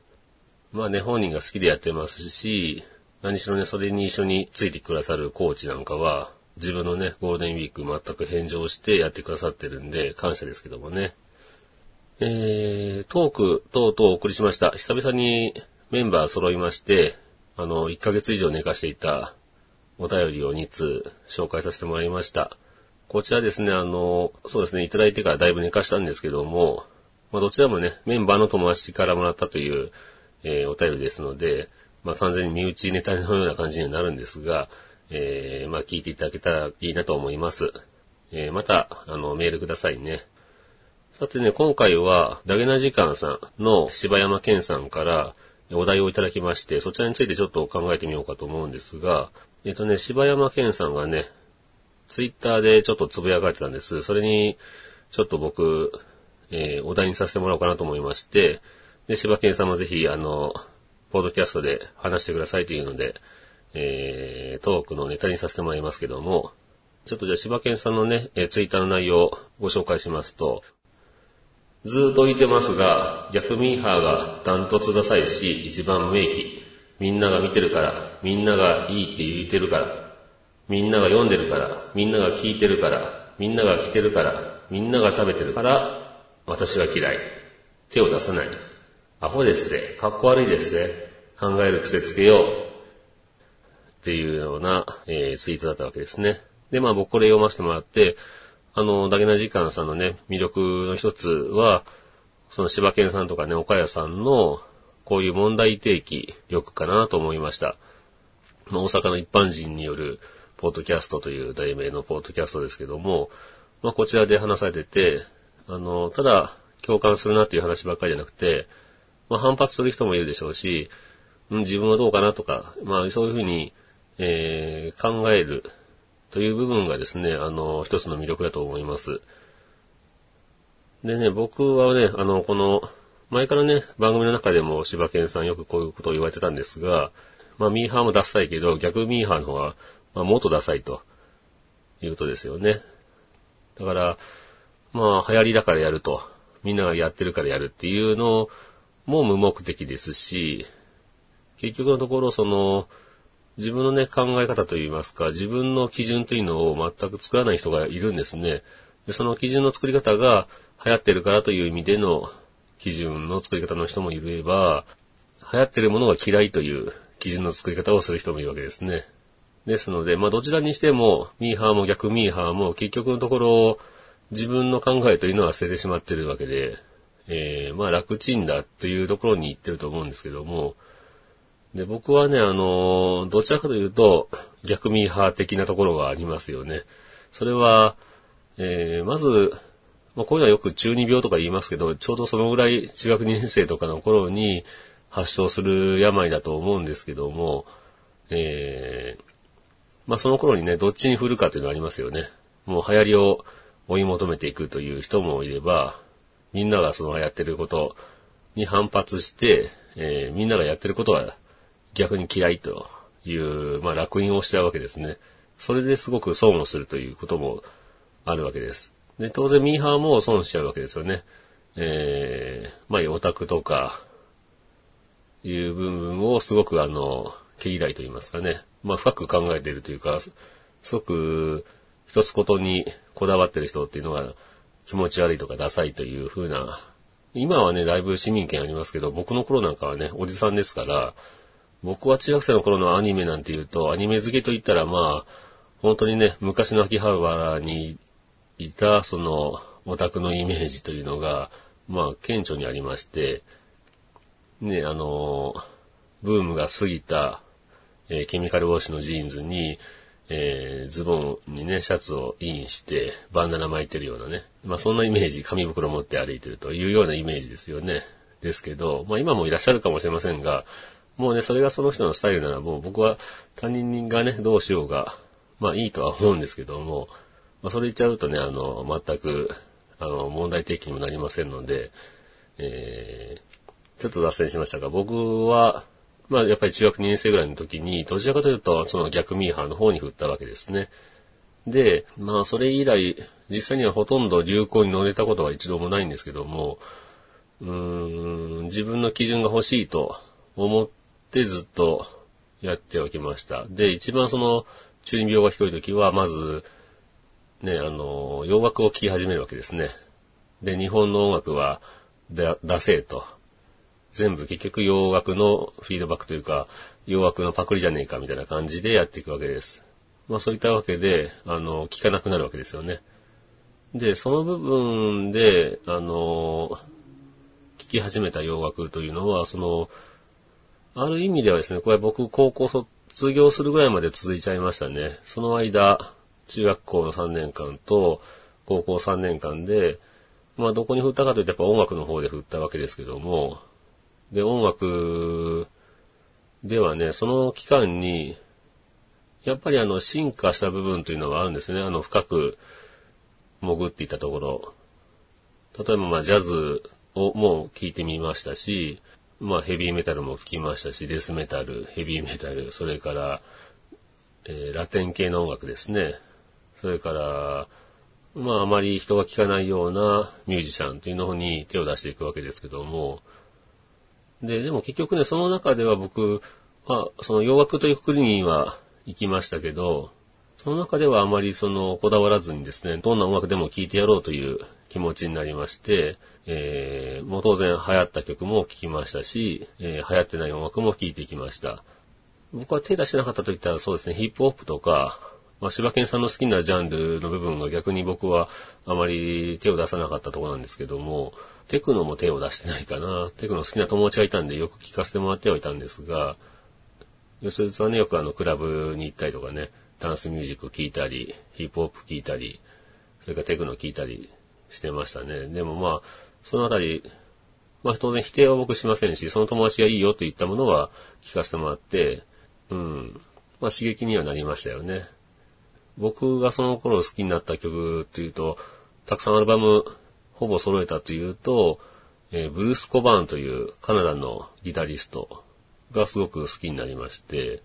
まあね、本人が好きでやってますし、何しろね、それに一緒についてくださるコーチなんかは、自分のね、ゴールデンウィーク全く返上してやってくださってるんで、感謝ですけどもね。えー、トーク等々お送りしました。久々にメンバー揃いまして、あの、1ヶ月以上寝かしていたお便りを2通紹介させてもらいました。こちらですね、あの、そうですね、いただいてからだいぶ寝かしたんですけども、まあ、どちらもね、メンバーの友達からもらったという、えーお便りですので、まあ、完全に身内ネタのような感じになるんですが、えーまあ、聞いていただけたらいいなと思います。えーまた、あの、メールくださいね。さてね、今回は、ダゲナ時間さんの柴山健さんからお題をいただきまして、そちらについてちょっと考えてみようかと思うんですが、えっとね、柴山健さんがね、ツイッターでちょっとつぶやかれてたんです。それに、ちょっと僕、えーお題にさせてもらおうかなと思いまして、で、柴健さんもぜひ、あの、ポッドキャストで話してくださいというので、えー、トークのネタにさせてもらいますけども、ちょっとじゃあ柴犬さんのね、えーツイッターの内容をご紹介しますと、ずっと言ってますが、逆ミーハーがダントツダサいし、一番無益。みんなが見てるから、みんながいいって言ってるから、みんなが読んでるから、みんなが聞いてるから、みんなが着てるから、みんなが食べてるから、私が嫌い。手を出さない。アホですぜ。かっこ悪いですぜ。考える癖つけよう。っていうような、えーツイートだったわけですね。で、まあ僕これ読ませてもらって、あの、ダゲナ時間さんのね、魅力の一つは、その柴犬さんとかね、岡谷さんの、こういう問題提起力かなと思いました。まあ、大阪の一般人による、ポッドキャストという題名のポッドキャストですけども、まあ、こちらで話されてて、あの、ただ、共感するなっていう話ばっかりじゃなくて、まあ、反発する人もいるでしょうし、自分はどうかなとか、まあ、そういうふうに、えー考えるという部分がですね、あの、一つの魅力だと思います。でね、僕はね、あの、この、前からね、番組の中でも柴犬さんよくこういうことを言われてたんですが、まあ、ミーハーもダサいけど、逆ミーハーの方が、まあ、もっとダサいということですよね。だから、まあ、流行りだからやると、みんながやってるからやるっていうのも無目的ですし、結局のところ、その、自分のね、考え方といいますか、自分の基準というのを全く作らない人がいるんですね。で、その基準の作り方が流行ってるからという意味での基準の作り方の人もいれば、流行ってるものが嫌いという基準の作り方をする人もいるわけですね。ですので、まあどちらにしても、ミーハーも逆ミーハーも結局のところ、自分の考えというのは捨ててしまってるわけで、えー、まあ楽ちんだというところに行ってると思うんですけども、で、僕はね、あの、どちらかというと、逆ミーハー的なところがありますよね。それは、えー、まず、まあ、こういうのはよく中二病とか言いますけど、ちょうどそのぐらい中学2年生とかの頃に発症する病だと思うんですけども、えー、まあその頃にね、どっちに振るかというのはありますよね。もう流行りを追い求めていくという人もいれば、みんながそのやってることに反発して、えーみんながやってることは逆に嫌いという、まあ楽印をしちゃうわけですね。それですごく損をするということもあるわけです。で、当然ミーハーも損しちゃうわけですよね。えー、まあ、オタクとか、いう部分をすごくあの、毛嫌いと言いますかね。まあ、深く考えているというか、すごく一つことにこだわってる人っていうのが気持ち悪いとかダサいという風な、今はね、だいぶ市民権ありますけど、僕の頃なんかはね、おじさんですから、僕は中学生の頃のアニメなんて言うと、アニメ好きと言ったらまあ、本当にね、昔の秋葉原にいた、その、オタクのイメージというのが、まあ、顕著にありまして、ね、あの、ブームが過ぎた、えー、ケミカルウォッシュのジーンズに、えー、ズボンにね、シャツをインして、バンダナ巻いてるようなね。まあそんなイメージ、紙袋持って歩いてるというようなイメージですよね。ですけど、まあ今もいらっしゃるかもしれませんが、もうね、それがその人のスタイルならもう僕は他人がね、どうしようが、まあいいとは思うんですけども、まあそれ言っちゃうとね、あの、全く、あの、問題提起にもなりませんので、えー、ちょっと脱線しましたが、僕は、まあやっぱり中学2年生ぐらいの時に、どちらかというと、その逆ミーハーの方に振ったわけですね。で、まあそれ以来、実際にはほとんど流行に乗れたことは一度もないんですけども、うーん、自分の基準が欲しいと思ってずっとやっておきました。で、一番その中二病がひどい時は、まず、ね、あの、洋楽を聴き始めるわけですね。で、日本の音楽は、だ出せと。全部結局洋楽のフィードバックというか、洋楽のパクリじゃねえかみたいな感じでやっていくわけです。まあそういったわけで、あの、聞かなくなるわけですよね。で、その部分で、あの、聞き始めた洋楽というのは、その、ある意味ではですね、これ僕高校卒業するぐらいまで続いちゃいましたね。その間、中学校の3年間と高校3年間で、まあどこに振ったかというとやっぱ音楽の方で振ったわけですけども、で、音楽ではね、その期間に、やっぱりあの、進化した部分というのがあるんですね。あの、深く潜っていたところ。例えばまあ、ジャズをも聞いてみましたし、まあ、ヘビーメタルも聞きましたし、デスメタル、ヘビーメタル、それから、えー、ラテン系の音楽ですね。それから、まあ、あまり人が聞かないようなミュージシャンというのに手を出していくわけですけども、で、でも結局ね、その中では僕は、その洋楽という国には行きましたけど、その中ではあまりそのこだわらずにですね、どんな音楽でも聴いてやろうという気持ちになりまして、えー、もう当然流行った曲も聴きましたし、えー、流行ってない音楽も聴いてきました。僕は手出してなかったと言ったらそうですね、ヒップホップとか、まあ、柴犬さんの好きなジャンルの部分が逆に僕はあまり手を出さなかったとこなんですけども、テクノも手を出してないかな。テクノ好きな友達がいたんでよく聞かせてもらってはいたんですが、吉津はね、よくあの、クラブに行ったりとかね、ダンスミュージック聴いたり、ヒップホップ聴いたり、それからテクノ聴いたりしてましたね。でもまあ、そのあたり、まあ当然否定は僕しませんし、その友達がいいよと言ったものは聞かせてもらって、うん、まあ刺激にはなりましたよね。僕がその頃好きになった曲っていうと、たくさんアルバムほぼ揃えたというと、えー、ブルース・コバーンというカナダのギタリストがすごく好きになりまして、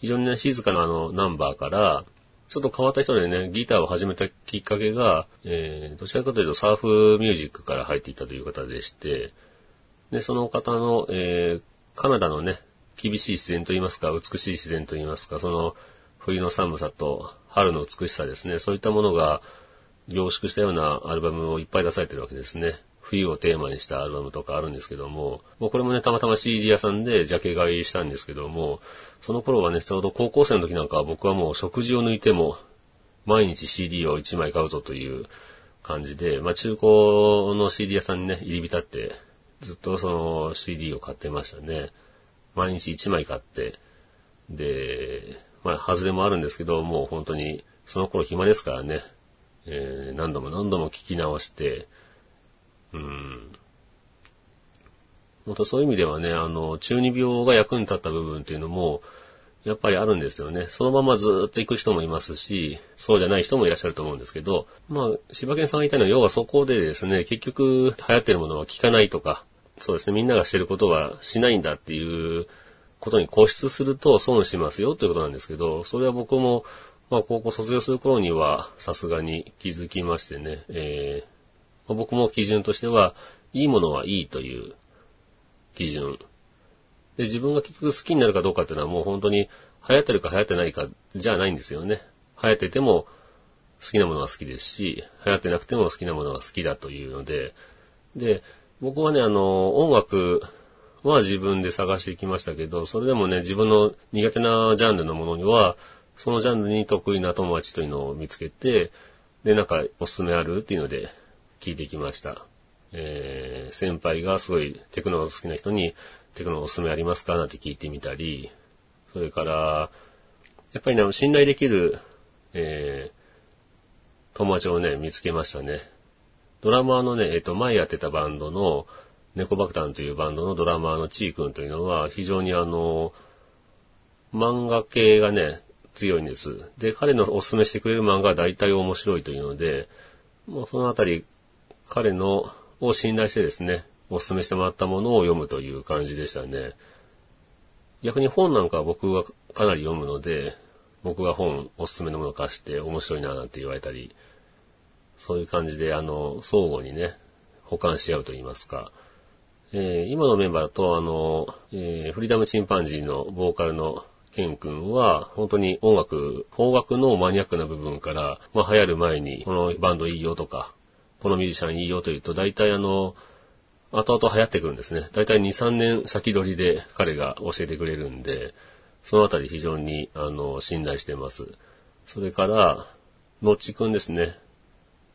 非常にね、静かなあのナンバーから、ちょっと変わった人でね、ギターを始めたきっかけが、えー、どちらかというとサーフミュージックから入っていたという方でして、で、その方の、えー、カナダのね、厳しい自然といいますか、美しい自然といいますか、その、冬の寒さと春の美しさですね、そういったものが、凝縮したようなアルバムをいっぱい出されてるわけですね。冬をテーマにしたアルバムとかあるんですけども、もうこれもね、たまたま CD 屋さんでジャケ買いしたんですけども、その頃はね、ちょうど高校生の時なんかは僕はもう食事を抜いても、毎日 CD を1枚買うぞという感じで、まあ中古の CD 屋さんにね、入り浸って、ずっとその CD を買ってましたね。毎日1枚買って、で、まあ、外れもあるんですけど、もう本当に、その頃暇ですからね、えー、何度も何度も聞き直して、うん。本当そういう意味ではね、あの、中二病が役に立った部分っていうのも、やっぱりあるんですよね。そのままずっと行く人もいますし、そうじゃない人もいらっしゃると思うんですけど、まあ、柴犬さんが言ったのは、要はそこでですね、結局流行ってるものは聞かないとか、そうですね、みんながしてることはしないんだっていうことに固執すると損しますよということなんですけど、それは僕もまあ、高校卒業する頃には、さすがに気づきましてね、えー僕も基準としては、いいものはいいという基準。で、自分が結局好きになるかどうかっていうのはもう本当に流行ってるか流行ってないかじゃないんですよね。流行ってても好きなものは好きですし、流行ってなくても好きなものは好きだというので、で、僕はね、あの、音楽は自分で探してきましたけど、それでもね、自分の苦手なジャンルのものには、そのジャンルに得意な友達というのを見つけて、で、なんかおすすめあるっていうので聞いてきました。えー、先輩がすごいテクノが好きな人に、テクノおすすめありますか？なんて聞いてみたり、それから、やっぱりね、信頼できる、えー、友達をね、見つけましたね。ドラマーのね、えっ、と、前やってたバンドの、猫爆弾というバンドのドラマーのちーくんというのは、非常にあの、漫画系がね、強いんです。で、彼のおすすめしてくれる漫画は大体面白いというので、もうそのあたり、彼の、を信頼してですね、おすすめしてもらったものを読むという感じでしたね。逆に本なんかは僕はかなり読むので、僕が本おすすめのものを貸して面白いななんて言われたり、そういう感じで、あの、相互にね、補完し合うと言いますか。えー今のメンバーだと、あの、えーフリーダムチンパンジーのボーカルのケン君は、本当に音楽、邦楽のマニアックな部分から、まあ流行る前に、このバンドいいよとか、このミュージシャンいいよと言うと、大体あの、後々流行ってくるんですね。大体2、3年先取りで彼が教えてくれるんで、そのあたり非常に、あの、信頼してます。それから、のちくんですね。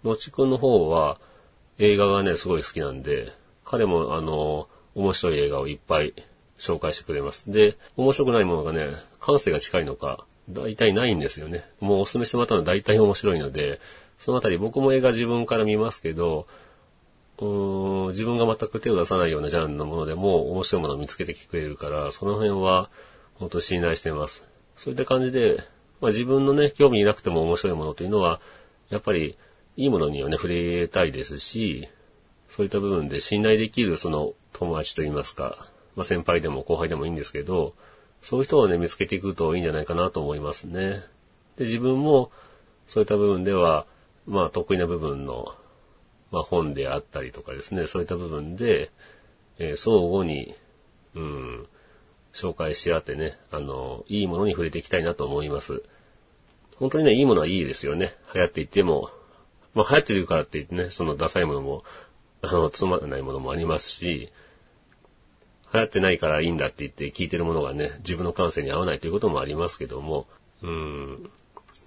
のちくんの方は、映画がね、すごい好きなんで、彼も、あの、面白い映画をいっぱい紹介してくれます。で、面白くないものがね、感性が近いのか、大体ないんですよね。もうお勧めしてもらったのは大体面白いので、そのあたり僕も映画自分から見ますけど、うん自分が全く手を出さないようなジャンルのものでも面白いものを見つけてきてくれるから、その辺は本当信頼してます。そういった感じで、まあ、自分のね、興味なくても面白いものというのは、やっぱりいいものにはね、触れたいですし、そういった部分で信頼できるその友達といいますか、まあ、先輩でも後輩でもいいんですけど、そういう人をね、見つけていくといいんじゃないかなと思いますね。で、自分もそういった部分では、まあ得意な部分の、まあ本であったりとかですね、そういった部分で、えー相互に、うん、紹介し合ってね、あの、いいものに触れていきたいなと思います。本当にね、いいものはいいですよね。流行っていても、まあ流行ってるからって言ってね、そのダサいものも、あの、つまらないものもありますし、流行ってないからいいんだって言って聞いてるものがね、自分の感性に合わないということもありますけども、うん、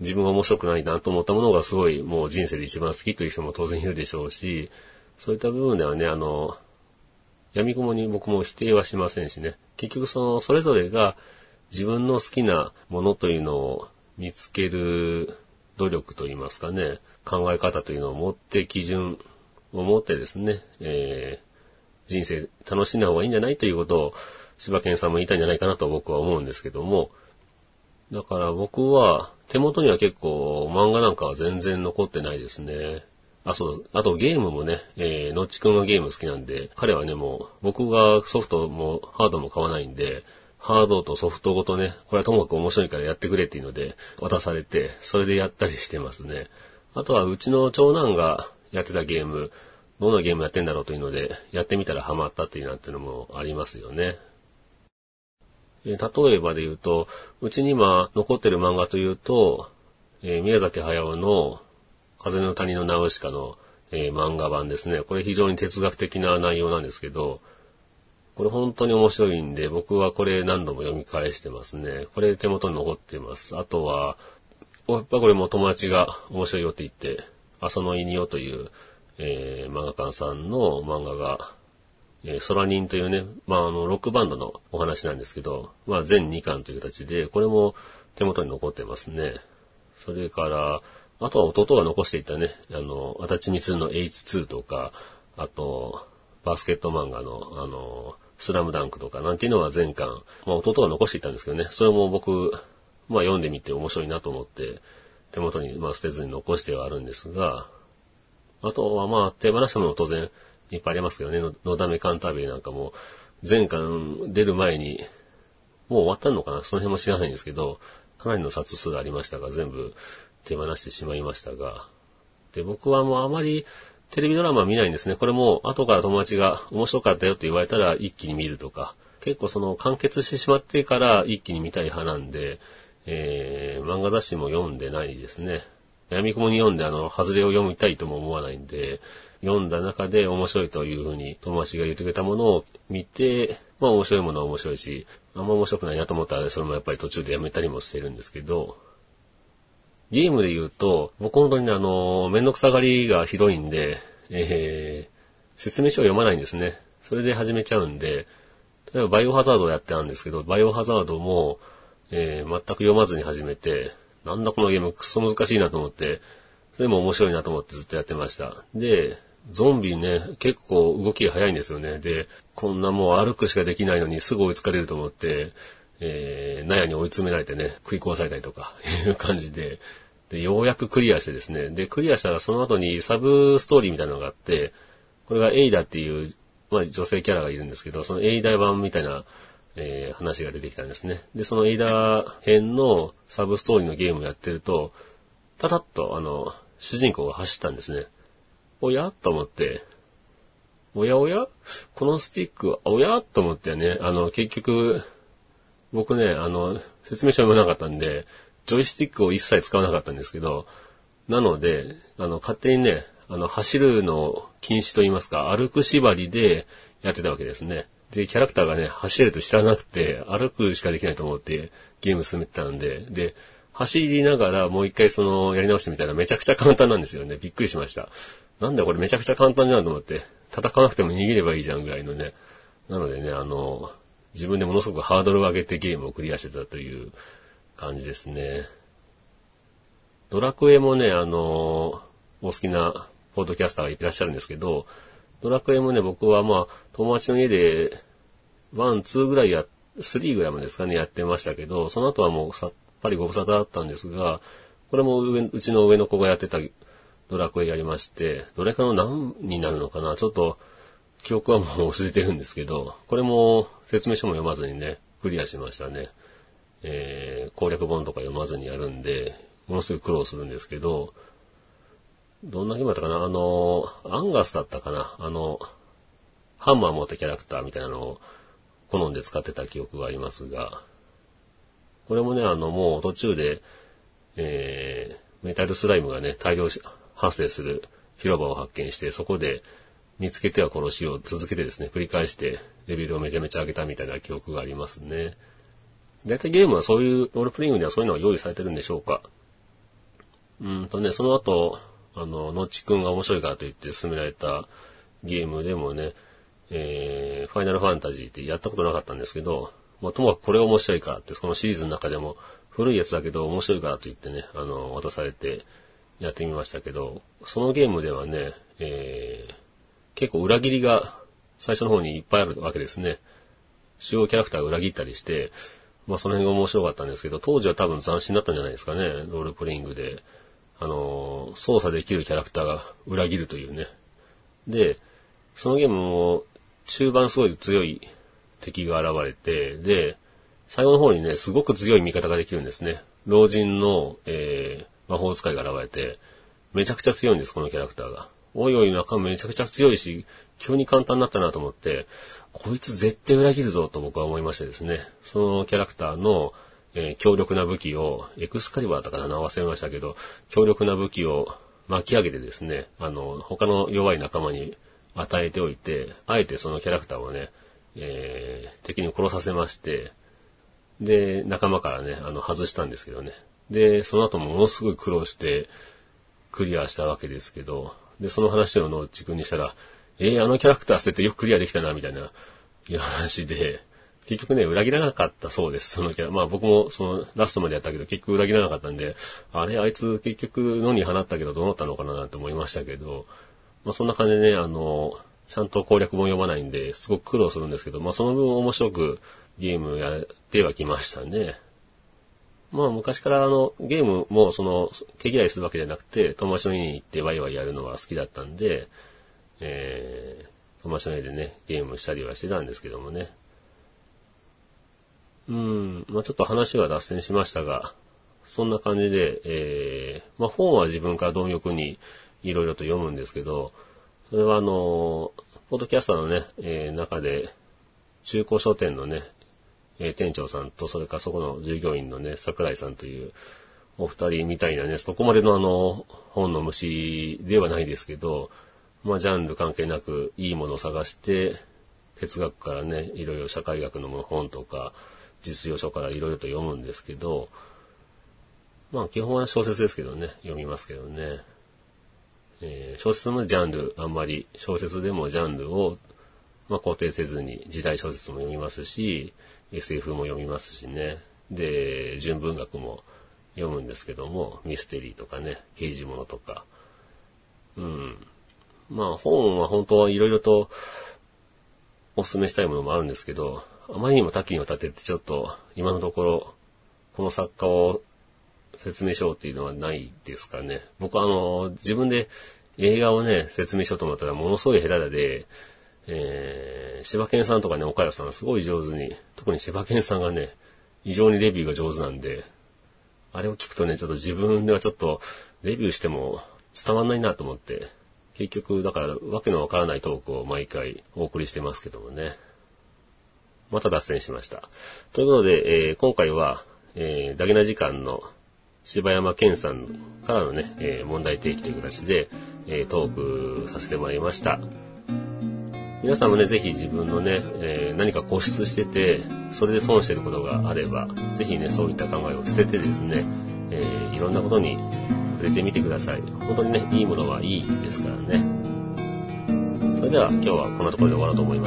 自分が面白くないなと思ったものがすごいもう人生で一番好きという人も当然いるでしょうし、そういった部分ではね、あの、闇雲に僕も否定はしませんしね。結局その、それぞれが自分の好きなものというのを見つける努力といいますかね、考え方というのを持って基準を持ってですね、えー人生楽しんだ方がいいんじゃないということを柴犬さんも言いたいんじゃないかなと僕は思うんですけども、だから僕は手元には結構漫画なんかは全然残ってないですね。あ、そう、あとゲームもね、えー、のっちくんがゲーム好きなんで、彼はね、もう僕がソフトもハードも買わないんで、ハードとソフトごとね、これはともかく面白いからやってくれっていうので渡されて、それでやったりしてますね。あとはうちの長男がやってたゲーム、どんなゲームやってんだろうというので、やってみたらハマったっていうなんてのもありますよね。例えばで言うと、うちに今残ってる漫画というと、えー宮崎駿の風の谷のナウシカの、えー漫画版ですね。これ非常に哲学的な内容なんですけど、これ本当に面白いんで、僕はこれ何度も読み返してますね。これ手元に残ってます。あとは、やっぱこれも友達が面白いよって言って、浅野稲夫という、えー漫画家さんの漫画が、えー、ソラニンというね、まあ、あの、ロックバンドのお話なんですけど、まあ、全2巻という形で、これも手元に残ってますね。それから、あとは弟が残していたね、あの、足立光の H2 とか、あと、バスケット漫画の、あの、スラムダンクとかなんていうのは全巻、まあ、弟が残していたんですけどね、それも僕、まあ、読んでみて面白いなと思って、手元に、まあ、捨てずに残してはあるんですが、あとはまあ、手放したもの当然いっぱいありますけどね。のだめカンタービレなんかも、前巻出る前に、もう終わったのかな？その辺も知らないんですけど、かなりの冊数ありましたが、全部手放してしまいましたが、で、僕はもうあまりテレビドラマ見ないんですね。これも後から友達が面白かったよって言われたら一気に見るとか、結構その完結してしまってから一気に見たい派なんで、えー、漫画雑誌も読んでないですね。闇雲に読んであの、外れを読みたいとも思わないんで、読んだ中で面白いというふうに友達が言ってくれたものを見て、まあ面白いものは面白いし、あんま面白くないなと思ったらそれもやっぱり途中でやめたりもしてるんですけど、ゲームで言うと、僕本当に、あの、めんどくさがりがひどいんで、えー、説明書を読まないんですね。それで始めちゃうんで、例えばバイオハザードをやってたんですけど、バイオハザードも、えー、全く読まずに始めて、なんだこのゲームくっそ難しいなと思って、それも面白いなと思ってずっとやってました。で、ゾンビね、結構動きが早いんですよね。で、こんなもう歩くしかできないのにすぐ追いつかれると思って、えー、納屋に追い詰められてね、食い壊されたりとか、いう感じで、で、ようやくクリアしてですね、で、クリアしたらその後にサブストーリーみたいなのがあって、これがエイダっていう、まあ女性キャラがいるんですけど、そのエイダ版みたいな、えー、話が出てきたんですね。で、そのエイダ編のサブストーリーのゲームをやってると、たたっと、あの、主人公が走ったんですね。おや？と思って、おやおや？このスティック、おや？と思ってね、あの、結局、僕ね、あの、説明書読めなかったんで、ジョイスティックを一切使わなかったんですけど、なので、あの、勝手にね、あの、走るの禁止と言いますか、歩く縛りでやってたわけですね。で、キャラクターがね、走れると知らなくて、歩くしかできないと思ってゲーム進めてたんで、で、走りながらもう一回その、やり直してみたらめちゃくちゃ簡単なんですよね。びっくりしました。なんだこれめちゃくちゃ簡単じゃんと思って、戦わなくても逃げればいいじゃんぐらいのね。なのでね、あの、自分でものすごくハードルを上げてゲームをクリアしてたという感じですね。ドラクエもね、あの、お好きなポッドキャスターがいらっしゃるんですけど、ドラクエもね、僕はまあ、友達の家で、one、two ぐらいや、 three ぐらいまでですかね、やってましたけど、その後はもうさっぱりご無沙汰だったんですが、これも上、うちの上の子がやってたドラクエやりまして、どれかの何になるのかな？ちょっと、記憶はもう忘れてるんですけど、これも説明書も読まずにね、クリアしましたね。えー、攻略本とか読まずにやるんで、ものすごい苦労するんですけど、どんなゲームだったかな？あの、アンガスだったかな？あの、ハンマー持ったキャラクターみたいなのを好んで使ってた記憶がありますが、これもね、あの、もう途中で、えー、メタルスライムがね、大量発生する広場を発見して、そこで見つけては殺しを続けてですね、繰り返してレベルをめちゃめちゃ上げたみたいな記憶がありますね。大体ゲームはそういうロールプレイングにはそういうのが用意されてるんでしょうかうんとね、その後、あの、のっちくんが面白いからと言って進められたゲームでもね、えー、ファイナルファンタジーってやったことなかったんですけど、まあ、ともかくこれ面白いからって、このシリーズの中でも古いやつだけど面白いからと言ってね、あの、渡されてやってみましたけど、そのゲームではね、えー、結構裏切りが最初の方にいっぱいあるわけですね。主要キャラクターが裏切ったりして、まあその辺が面白かったんですけど、当時は多分斬新だったんじゃないですかね、ロールプレイングで。あのー、操作できるキャラクターが裏切るというね。で、そのゲームも中盤すごい強い敵が現れて、で、最後の方にね、すごく強い味方ができるんですね。老人の、えー、魔法使いが現れて、めちゃくちゃ強いんです、このキャラクターが。おいおい、中めちゃくちゃ強いし、急に簡単になったなと思って、こいつ絶対裏切るぞと僕は思いましてですね。そのキャラクターの、えー、強力な武器を、エクスカリバーだかな名忘れましたけど、強力な武器を巻き上げてですね、あの、他の弱い仲間に与えておいて、あえてそのキャラクターをね、えー、敵に殺させまして、で、仲間からね、あの、外したんですけどね。で、その後ものすごい苦労して、クリアしたわけですけど、で、その話をのちくんにしたら、えー、あのキャラクター捨ててよくクリアできたな、みたいな、いう話で、結局ね、裏切らなかったそうです、そのキャラ。まあ僕もそのラストまでやったけど、結局裏切らなかったんで、あれ、あいつ結局野に放ったけどどうなったのかななんて思いましたけど、まあそんな感じでね、あの、ちゃんと攻略本読まないんで、すごく苦労するんですけど、まあその分面白くゲームやってはきましたね。まあ昔からあの、ゲームもその、毛嫌いするわけじゃなくて、友達の家に行ってワイワイやるのは好きだったんで、えー、友達の家でね、ゲームしたりはしてたんですけどもね。うん、まあちょっと話は脱線しましたが、そんな感じで、えー、まあ本は自分から貪欲にいろいろと読むんですけど、それはあの、ポッドキャスターのね、えー、中で、中古書店のね、えー、店長さんと、それかそこの従業員のね、桜井さんという、お二人みたいなね、そこまでのあの、本の虫ではないですけど、まあ、ジャンル関係なくいいものを探して、哲学からね、いろいろ社会学の本とか、実用書からいろいろと読むんですけど、まあ基本は小説ですけどね、読みますけどね。えー、小説のジャンル、あんまり小説でもジャンルを、まあ、固定せずに時代小説も読みますし、SF も読みますしね。で、純文学も読むんですけども、ミステリーとかね、刑事物とか。うん。まあ本は本当はいろいろとお勧めしたいものもあるんですけど、あまりにも多岐にわたっててちょっと今のところこの作家を説明しようっていうのはないですかね。僕はあの、自分で映画をね、説明しようと思ったらものすごいヘララで、えー、柴犬さんとかね、岡谷さんすごい上手に、特に柴犬さんがね、異常にレビューが上手なんで、あれを聞くとね、ちょっと自分ではちょっとレビューしても伝わんないなと思って、結局、だから、わけのわからないトークを毎回お送りしてますけどもね。また脱線しました。ということで、えー、今回は、えー、ダゲな時間の柴山健さんからのね、えー、問題提起という形で、えー、トークさせてもらいました。皆さんもね、ぜひ自分のね、えー、何か固執してて、それで損してることがあれば、ぜひね、そういった考えを捨ててですね、えー、いろんなことに触れてみてください。本当にね、いいものはいいですからね。それでは今日はこんなところで終わろうと思いま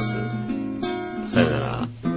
す。さよなら。